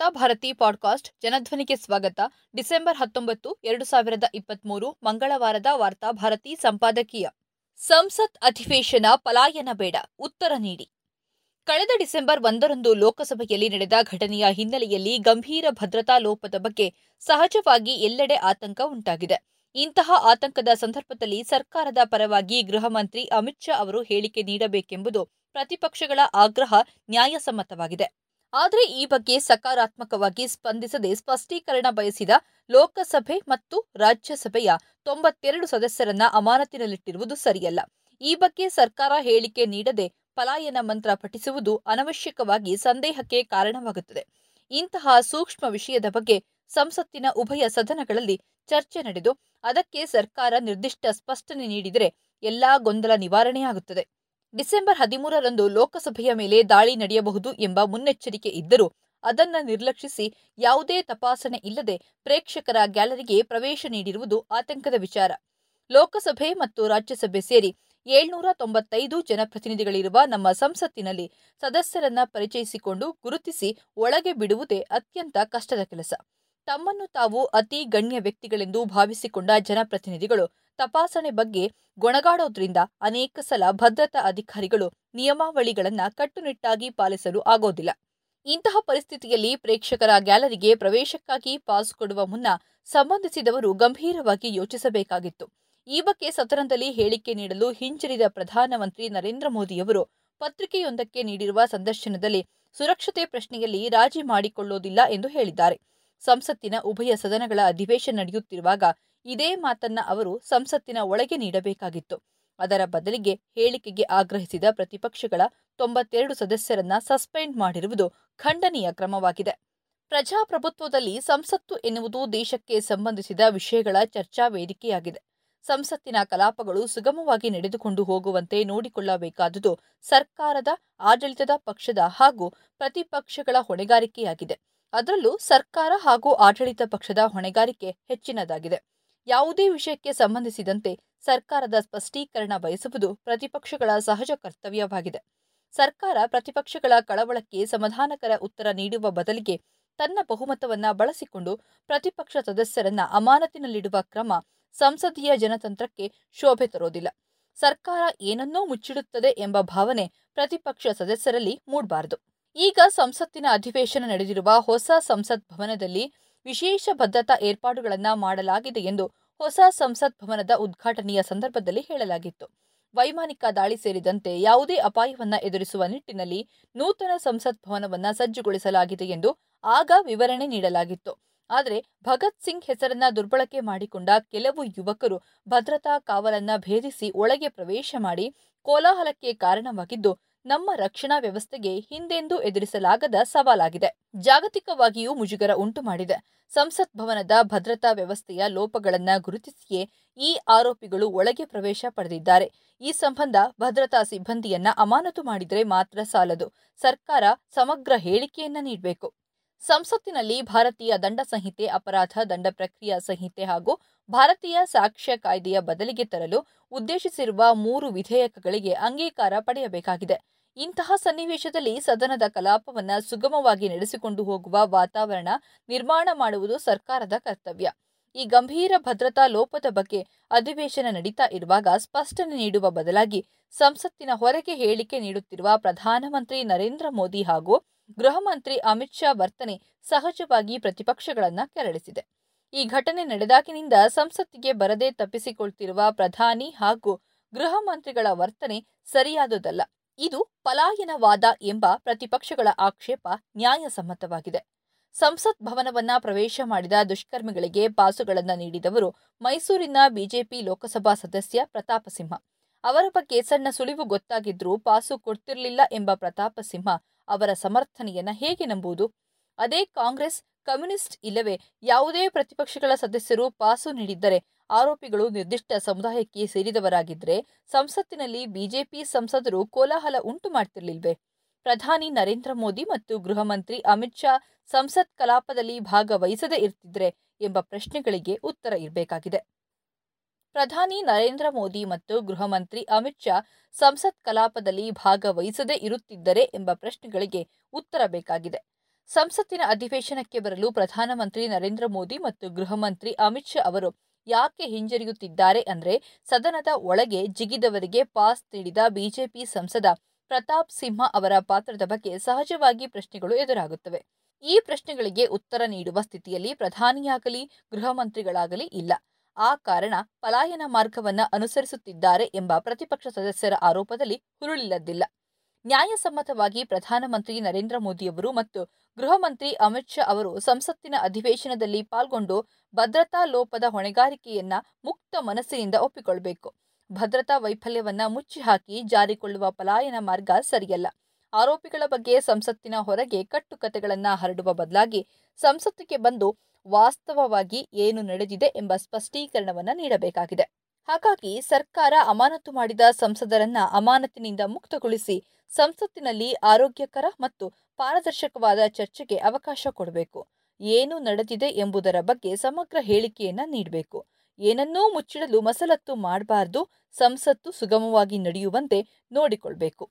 Varthabharati podcast ಜನಧ್ವನಿಗೆ ಸ್ವಾಗತ. December ಹತ್ತೊಂಬತ್ತು, ಎರಡು ಸಾವಿರದ ಇಪ್ಪತ್ಮೂರು, ಮಂಗಳವಾರದ ವಾರ್ತಾ ಭಾರತಿ ಸಂಪಾದಕೀಯ. ಸಂಸತ್ ಅಧಿವೇಶನ ಪಲಾಯನ ಬೇಡ, ಉತ್ತರ ನೀಡಿ. ಕಳೆದ ಡಿಸೆಂಬರ್ ಒಂದರಂದು ಲೋಕಸಭೆಯಲ್ಲಿ ನಡೆದ ಘಟನೆಯ ಹಿನ್ನೆಲೆಯಲ್ಲಿ ಗಂಭೀರ ಭದ್ರತಾ ಲೋಪದ ಬಗ್ಗೆ ಸಹಜವಾಗಿ ಎಲ್ಲೆಡೆ ಆತಂಕ ಉಂಟಾಗಿದೆ. ಇಂತಹ ಆತಂಕದ ಸಂದರ್ಭದಲ್ಲಿ ಸರ್ಕಾರದ ಪರವಾಗಿ ಗೃಹ ಮಂತ್ರಿ ಅಮಿತ್ ಶಾ ಅವರು ಹೇಳಿಕೆ ನೀಡಬೇಕೆಂಬುದು ಪ್ರತಿಪಕ್ಷಗಳ ಆಗ್ರಹ ನ್ಯಾಯಸಮ್ಮತವಾಗಿದೆ. ಆದರೆ ಈ ಬಗ್ಗೆ ಸಕಾರಾತ್ಮಕವಾಗಿ ಸ್ಪಂದಿಸದೆ ಸ್ಪಷ್ಟೀಕರಣ ಬಯಸಿದ ಲೋಕಸಭೆ ಮತ್ತು ರಾಜ್ಯಸಭೆಯ ತೊಂಬತ್ತೆರಡು ಸದಸ್ಯರನ್ನ ಅಮಾನತಿನಲ್ಲಿಟ್ಟಿರುವುದು ಸರಿಯಲ್ಲ. ಈ ಬಗ್ಗೆ ಸರ್ಕಾರ ಹೇಳಿಕೆ ನೀಡದೆ ಪಲಾಯನ ಮಂತ್ರ ಪಠಿಸುವುದು ಅನವಶ್ಯಕವಾಗಿ ಸಂದೇಹಕ್ಕೆ ಕಾರಣವಾಗುತ್ತದೆ. ಇಂತಹ ಸೂಕ್ಷ್ಮ ವಿಷಯದ ಬಗ್ಗೆ ಸಂಸತ್ತಿನ ಉಭಯ ಸದನಗಳಲ್ಲಿ ಚರ್ಚೆ ನಡೆದು ಅದಕ್ಕೆ ಸರ್ಕಾರ ನಿರ್ದಿಷ್ಟ ಸ್ಪಷ್ಟನೆ ನೀಡಿದರೆ ಎಲ್ಲಾ ಗೊಂದಲ ನಿವಾರಣೆಯಾಗುತ್ತದೆ. ಡಿಸೆಂಬರ್ ಹದಿಮೂರರಂದು ಲೋಕಸಭೆಯ ಮೇಲೆ ದಾಳಿ ನಡೆಯಬಹುದು ಎಂಬ ಮುನ್ನೆಚ್ಚರಿಕೆ ಇದ್ದರೂ ಅದನ್ನ ನಿರ್ಲಕ್ಷಿಸಿ ಯಾವುದೇ ತಪಾಸಣೆ ಇಲ್ಲದೆ ಪ್ರೇಕ್ಷಕರ ಗ್ಯಾಲರಿಗೆ ಪ್ರವೇಶ ನೀಡಿರುವುದು ಆತಂಕದ ವಿಚಾರ. ಲೋಕಸಭೆ ಮತ್ತು ರಾಜ್ಯಸಭೆ ಸೇರಿ ಏಳ್ನೂರ ತೊಂಬತ್ತೈದು ಜನಪ್ರತಿನಿಧಿಗಳಿರುವ ನಮ್ಮ ಸಂಸತ್ತಿನಲ್ಲಿ ಸದಸ್ಯರನ್ನ ಪರಿಚಯಿಸಿಕೊಂಡು ಗುರುತಿಸಿ ಒಳಗೆ ಬಿಡುವುದೇ ಅತ್ಯಂತ ಕಷ್ಟದ ಕೆಲಸ. ತಮ್ಮನ್ನು ತಾವು ಅತಿ ಗಣ್ಯ ವ್ಯಕ್ತಿಗಳೆಂದು ಭಾವಿಸಿಕೊಂಡ ಜನಪ್ರತಿನಿಧಿಗಳು ತಪಾಸಣೆ ಬಗ್ಗೆ ಗೊಣಗಾಡೋದ್ರಿಂದ ಅನೇಕ ಸಲ ಭದ್ರತಾ ಅಧಿಕಾರಿಗಳು ನಿಯಮಾವಳಿಗಳನ್ನ ಕಟ್ಟುನಿಟ್ಟಾಗಿ ಪಾಲಿಸಲು ಆಗೋದಿಲ್ಲ. ಇಂತಹ ಪರಿಸ್ಥಿತಿಯಲ್ಲಿ ಪ್ರೇಕ್ಷಕರ ಗ್ಯಾಲರಿಗೆ ಪ್ರವೇಶಕ್ಕಾಗಿ ಪಾಸ್ ಕೊಡುವ ಮುನ್ನ ಸಂಬಂಧಿಸಿದವರು ಗಂಭೀರವಾಗಿ ಯೋಚಿಸಬೇಕಾಗಿತ್ತು. ಈ ಬಗ್ಗೆ ಸದನದಲ್ಲಿ ಹೇಳಿಕೆ ನೀಡಲು ಹಿಂಜರಿದ ಪ್ರಧಾನಮಂತ್ರಿ ನರೇಂದ್ರ ಮೋದಿಯವರು ಪತ್ರಿಕೆಯೊಂದಕ್ಕೆ ನೀಡಿರುವ ಸಂದರ್ಶನದಲ್ಲಿ ಸುರಕ್ಷತೆ ಪ್ರಶ್ನೆಯಲ್ಲಿ ರಾಜಿ ಮಾಡಿಕೊಳ್ಳೋದಿಲ್ಲ ಎಂದು ಹೇಳಿದ್ದಾರೆ. ಸಂಸತ್ತಿನ ಉಭಯ ಸದನಗಳ ಅಧಿವೇಶನ ನಡೆಯುತ್ತಿರುವಾಗ ಇದೇ ಮಾತನ್ನ ಅವರು ಸಂಸತ್ತಿನ ಒಳಗೆ ನೀಡಬೇಕಾಗಿತ್ತು. ಅದರ ಬದಲಿಗೆ ಹೇಳಿಕೆಗೆ ಆಗ್ರಹಿಸಿದ ಪ್ರತಿಪಕ್ಷಗಳ ತೊಂಬತ್ತೆರಡು ಸದಸ್ಯರನ್ನ ಸಸ್ಪೆಂಡ್ ಮಾಡಿರುವುದು ಖಂಡನೀಯ ಕ್ರಮವಾಗಿದೆ. ಪ್ರಜಾಪ್ರಭುತ್ವದಲ್ಲಿ ಸಂಸತ್ತು ಎನ್ನುವುದು ದೇಶಕ್ಕೆ ಸಂಬಂಧಿಸಿದ ವಿಷಯಗಳ ಚರ್ಚಾ ವೇದಿಕೆಯಾಗಿದೆ. ಸಂಸತ್ತಿನ ಕಲಾಪಗಳು ಸುಗಮವಾಗಿ ನಡೆದುಕೊಂಡು ಹೋಗುವಂತೆ ನೋಡಿಕೊಳ್ಳಬೇಕಾದುದು ಸರ್ಕಾರದ, ಆಡಳಿತದ ಪಕ್ಷದ ಹಾಗೂ ಪ್ರತಿಪಕ್ಷಗಳ ಹೊಣೆಗಾರಿಕೆಯಾಗಿದೆ. ಅದರಲ್ಲೂ ಸರ್ಕಾರ ಹಾಗೂ ಆಡಳಿತ ಪಕ್ಷದ ಹೊಣೆಗಾರಿಕೆ ಹೆಚ್ಚಿನದಾಗಿದೆ. ಯಾವುದೇ ವಿಷಯಕ್ಕೆ ಸಂಬಂಧಿಸಿದಂತೆ ಸರ್ಕಾರದ ಸ್ಪಷ್ಟೀಕರಣ ಬಯಸುವುದು ಪ್ರತಿಪಕ್ಷಗಳ ಸಹಜ ಕರ್ತವ್ಯವಾಗಿದೆ. ಸರ್ಕಾರ ಪ್ರತಿಪಕ್ಷಗಳ ಕಳವಳಕ್ಕೆ ಸಮಾಧಾನಕರ ಉತ್ತರ ನೀಡುವ ಬದಲಿಗೆ ತನ್ನ ಬಹುಮತವನ್ನ ಬಳಸಿಕೊಂಡು ಪ್ರತಿಪಕ್ಷ ಸದಸ್ಯರನ್ನ ಅಮಾನತಿನಲ್ಲಿಡುವ ಕ್ರಮ ಸಂಸದೀಯ ಜನತಂತ್ರಕ್ಕೆ ಶೋಭೆ ತರೋದಿಲ್ಲ. ಸರ್ಕಾರ ಏನನ್ನೋ ಮುಚ್ಚಿಡುತ್ತದೆ ಎಂಬ ಭಾವನೆ ಪ್ರತಿಪಕ್ಷ ಸದಸ್ಯರಲ್ಲಿ ಮೂಡಬಾರದು. ಈಗ ಸಂಸತ್ತಿನ ಅಧಿವೇಶನ ನಡೆದಿರುವ ಹೊಸ ಸಂಸತ್ ಭವನದಲ್ಲಿ ವಿಶೇಷ ಭದ್ರತಾ ಏರ್ಪಾಡುಗಳನ್ನು ಮಾಡಲಾಗಿದೆ ಎಂದು ಹೊಸ ಸಂಸತ್ ಭವನದ ಉದ್ಘಾಟನೆಯ ಸಂದರ್ಭದಲ್ಲಿ ಹೇಳಲಾಗಿತ್ತು. ವೈಮಾನಿಕ ದಾಳಿ ಸೇರಿದಂತೆ ಯಾವುದೇ ಅಪಾಯವನ್ನು ಎದುರಿಸುವ ನಿಟ್ಟಿನಲ್ಲಿ ನೂತನ ಸಂಸತ್ ಭವನವನ್ನು ಸಜ್ಜುಗೊಳಿಸಲಾಗಿದೆ ಎಂದು ಆಗ ವಿವರಣೆ ನೀಡಲಾಗಿತ್ತು. ಆದರೆ ಭಗತ್ ಸಿಂಗ್ ಹೆಸರನ್ನ ದುರ್ಬಳಕೆ ಮಾಡಿಕೊಂಡ ಕೆಲವು ಯುವಕರು ಭದ್ರತಾ ಕಾವಲನ್ನ ಭೇದಿಸಿ ಒಳಗೆ ಪ್ರವೇಶ ಮಾಡಿ ಕೋಲಾಹಲಕ್ಕೆ ಕಾರಣವಾಗಿದ್ದು ನಮ್ಮ ರಕ್ಷಣಾ ವ್ಯವಸ್ಥೆಗೆ ಹಿಂದೆಂದೂ ಎದುರಿಸಲಾಗದ ಸವಾಲಾಗಿದೆ. ಜಾಗತಿಕವಾಗಿಯೂ ಮುಜುಗರ ಉಂಟು ಮಾಡಿದೆ. ಸಂಸತ್ ಭವನದ ಭದ್ರತಾ ವ್ಯವಸ್ಥೆಯ ಲೋಪಗಳನ್ನ ಗುರುತಿಸಿಯೇ ಈ ಆರೋಪಿಗಳು ಒಳಗೆ ಪ್ರವೇಶ ಪಡೆದಿದ್ದಾರೆ. ಈ ಸಂಬಂಧ ಭದ್ರತಾ ಸಿಬ್ಬಂದಿಯನ್ನ ಅಮಾನತು ಮಾಡಿದರೆ ಮಾತ್ರ ಸಾಲದು. ಸರ್ಕಾರ ಸಮಗ್ರ ಹೇಳಿಕೆಯನ್ನ ನೀಡಬೇಕು. ಸಂಸತ್ತಿನಲ್ಲಿ ಭಾರತೀಯ ದಂಡ ಸಂಹಿತೆ, ಅಪರಾಧ ದಂಡ ಪ್ರಕ್ರಿಯಾ ಸಂಹಿತೆ ಹಾಗೂ ಭಾರತೀಯ ಸಾಕ್ಷ್ಯ ಕಾಯ್ದೆಯ ಬದಲಿಗೆ ತರಲು ಉದ್ದೇಶಿಸಿರುವ ಮೂರು ವಿಧೇಯಕಗಳಿಗೆ ಅಂಗೀಕಾರ ಪಡೆಯಬೇಕಾಗಿದೆ. ಇಂತಹ ಸನ್ನಿವೇಶದಲ್ಲಿ ಸದನದ ಕಲಾಪವನ್ನು ಸುಗಮವಾಗಿ ನಡೆಸಿಕೊಂಡು ಹೋಗುವ ವಾತಾವರಣ ನಿರ್ಮಾಣ ಮಾಡುವುದು ಸರ್ಕಾರದ ಕರ್ತವ್ಯ. ಈ ಗಂಭೀರ ಭದ್ರತಾ ಲೋಪದ ಬಗ್ಗೆ ಅಧಿವೇಶನ ನಡೀತಾ ಇರುವಾಗ ಸ್ಪಷ್ಟನೆ ನೀಡುವ ಬದಲಾಗಿ ಸಂಸತ್ತಿನ ಹೊರಗೆ ಹೇಳಿಕೆ ನೀಡುತ್ತಿರುವ ಪ್ರಧಾನಮಂತ್ರಿ ನರೇಂದ್ರ ಮೋದಿ ಹಾಗೂ ಗೃಹ ಮಂತ್ರಿ ಅಮಿತ್ ಶಾ ವರ್ತನೆ ಸಹಜವಾಗಿ ಪ್ರತಿಪಕ್ಷಗಳನ್ನ ಕೆರಳಿಸಿದೆ. ಈ ಘಟನೆ ನಡೆದಾಗಿನಿಂದ ಸಂಸತ್ತಿಗೆ ಬರದೆ ತಪ್ಪಿಸಿಕೊಳ್ತಿರುವ ಪ್ರಧಾನಿ ಹಾಗೂ ಗೃಹ ಮಂತ್ರಿಗಳ ವರ್ತನೆ ಸರಿಯಾದುದಲ್ಲ. ಇದು ಪಲಾಯನವಾದ ಎಂಬ ಪ್ರತಿಪಕ್ಷಗಳ ಆಕ್ಷೇಪ ನ್ಯಾಯಸಮ್ಮತವಾಗಿದೆ. ಸಂಸತ್ ಭವನವನ್ನ ಪ್ರವೇಶ ಮಾಡಿದ ದುಷ್ಕರ್ಮಿಗಳಿಗೆ ಪಾಸುಗಳನ್ನು ನೀಡಿದವರು ಮೈಸೂರಿನ ಬಿಜೆಪಿ ಲೋಕಸಭಾ ಸದಸ್ಯ ಪ್ರತಾಪ ಸಿಂಹ. ಅವರ ಬಗ್ಗೆ ಸಣ್ಣ ಸುಳಿವು ಗೊತ್ತಾಗಿದ್ರೂ ಪಾಸು ಕೊಡ್ತಿರಲಿಲ್ಲ ಎಂಬ ಪ್ರತಾಪ ಸಿಂಹ ಅವರ ಸಮರ್ಥನೆಯನ್ನ ಹೇಗೆ ನಂಬುವುದು? ಅದೇ ಕಾಂಗ್ರೆಸ್, ಕಮ್ಯುನಿಸ್ಟ್ ಇಲ್ಲವೇ ಯಾವುದೇ ಪ್ರತಿಪಕ್ಷಗಳ ಸದಸ್ಯರು ಪಾಸು ನೀಡಿದ್ದರೆ ಆರೋಪಿಗಳು ನಿರ್ದಿಷ್ಟ ಸಮುದಾಯಕ್ಕೆ ಸೇರಿದವರಾಗಿದ್ದರೆ ಸಂಸತ್ತಿನಲ್ಲಿ ಬಿಜೆಪಿ ಸಂಸದರು ಕೋಲಾಹಲ ಉಂಟು ಮಾಡ್ತಿರ್ಲಿಲ್ವೇ? ಪ್ರಧಾನಿ ನರೇಂದ್ರ ಮೋದಿ ಮತ್ತು ಗೃಹ ಮಂತ್ರಿ ಅಮಿತ್ ಶಾ ಸಂಸತ್ ಕಲಾಪದಲ್ಲಿ ಭಾಗವಹಿಸದೇ ಇರ್ತಿದ್ರೆ ಎಂಬ ಪ್ರಶ್ನೆಗಳಿಗೆ ಉತ್ತರ ಇರಬೇಕಾಗಿದೆ. ಪ್ರಧಾನಿ ನರೇಂದ್ರ ಮೋದಿ ಮತ್ತು ಗೃಹ ಮಂತ್ರಿ ಅಮಿತ್ ಶಾ ಸಂಸತ್ ಕಲಾಪದಲ್ಲಿ ಭಾಗವಹಿಸದೇ ಇರುತ್ತಿದ್ದರೆ ಎಂಬ ಪ್ರಶ್ನೆಗಳಿಗೆ ಉತ್ತರ ಬೇಕಾಗಿದೆ. ಸಂಸತ್ತಿನ ಅಧಿವೇಶನಕ್ಕೆ ಬರಲು ಪ್ರಧಾನಮಂತ್ರಿ ನರೇಂದ್ರ ಮೋದಿ ಮತ್ತು ಗೃಹ ಮಂತ್ರಿ ಅಮಿತ್ ಶಾ ಅವರು ಯಾಕೆ ಹಿಂಜರಿಯುತ್ತಿದ್ದಾರೆ ಅಂದ್ರೆ ಸದನದ ಒಳಗೆ ಜಿಗಿದವರಿಗೆ ಪಾಸ್ ನೀಡಿದ ಬಿಜೆಪಿ ಸಂಸದ ಪ್ರತಾಪ್ ಸಿಂಹ ಅವರ ಪಾತ್ರದ ಬಗ್ಗೆ ಸಹಜವಾಗಿ ಪ್ರಶ್ನೆಗಳು ಎದುರಾಗುತ್ತವೆ. ಈ ಪ್ರಶ್ನೆಗಳಿಗೆ ಉತ್ತರ ನೀಡುವ ಸ್ಥಿತಿಯಲ್ಲಿ ಪ್ರಧಾನಿಯಾಗಲಿ, ಗೃಹ ಮಂತ್ರಿಗಳಾಗಲಿ ಇಲ್ಲ. ಆ ಕಾರಣ ಪಲಾಯನ ಮಾರ್ಗವನ್ನ ಅನುಸರಿಸುತ್ತಿದ್ದಾರೆ ಎಂಬ ಪ್ರತಿಪಕ್ಷ ಸದಸ್ಯರ ಆರೋಪದಲ್ಲಿ ಹುರುಳಿಲ್ಲದ್ದಿಲ್ಲ. ನ್ಯಾಯಸಮ್ಮತವಾಗಿ ಪ್ರಧಾನಮಂತ್ರಿ ನರೇಂದ್ರ ಮೋದಿಯವರು ಮತ್ತು ಗೃಹ ಮಂತ್ರಿ ಅಮಿತ್ ಶಾ ಅವರು ಸಂಸತ್ತಿನ ಅಧಿವೇಶನದಲ್ಲಿ ಪಾಲ್ಗೊಂಡು ಭದ್ರತಾ ಲೋಪದ ಹೊಣೆಗಾರಿಕೆಯನ್ನ ಮುಕ್ತ ಮನಸ್ಸಿನಿಂದ ಒಪ್ಪಿಕೊಳ್ಬೇಕು. ಭದ್ರತಾ ವೈಫಲ್ಯವನ್ನ ಮುಚ್ಚಿಹಾಕಿ ಜಾರಿಕೊಳ್ಳುವ ಪಲಾಯನ ಮಾರ್ಗ ಸರಿಯಲ್ಲ. ಆರೋಪಿಗಳ ಬಗ್ಗೆ ಸಂಸತ್ತಿನ ಹೊರಗೆ ಕಟ್ಟುಕತೆಗಳನ್ನು ಹರಡುವ ಬದಲಾಗಿ ಸಂಸತ್ತಿಗೆ ಬಂದು ವಾಸ್ತವವಾಗಿ ಏನು ನಡೆದಿದೆ ಎಂಬ ಸ್ಪಷ್ಟೀಕರಣವನ್ನ ನೀಡಬೇಕಾಗಿದೆ. ಹಾಗಾಗಿ ಸರ್ಕಾರ ಅಮಾನತು ಮಾಡಿದ ಸಂಸದರನ್ನ ಅಮಾನತಿನಿಂದ ಮುಕ್ತಗೊಳಿಸಿ ಸಂಸತ್ತಿನಲ್ಲಿ ಆರೋಗ್ಯಕರ ಮತ್ತು ಪಾರದರ್ಶಕವಾದ ಚರ್ಚೆಗೆ ಅವಕಾಶ ಕೊಡಬೇಕು. ಏನು ನಡೆದಿದೆ ಎಂಬುದರ ಬಗ್ಗೆ ಸಮಗ್ರ ಹೇಳಿಕೆಯನ್ನ ನೀಡಬೇಕು. ಏನನ್ನೂ ಮುಚ್ಚಿಡಲು ಮಸಲತ್ತು ಮಾಡಬಾರದು ಸಂಸತ್ತು ಸುಗಮವಾಗಿ ನಡೆಯುವಂತೆ ನೋಡಿಕೊಳ್ಬೇಕು.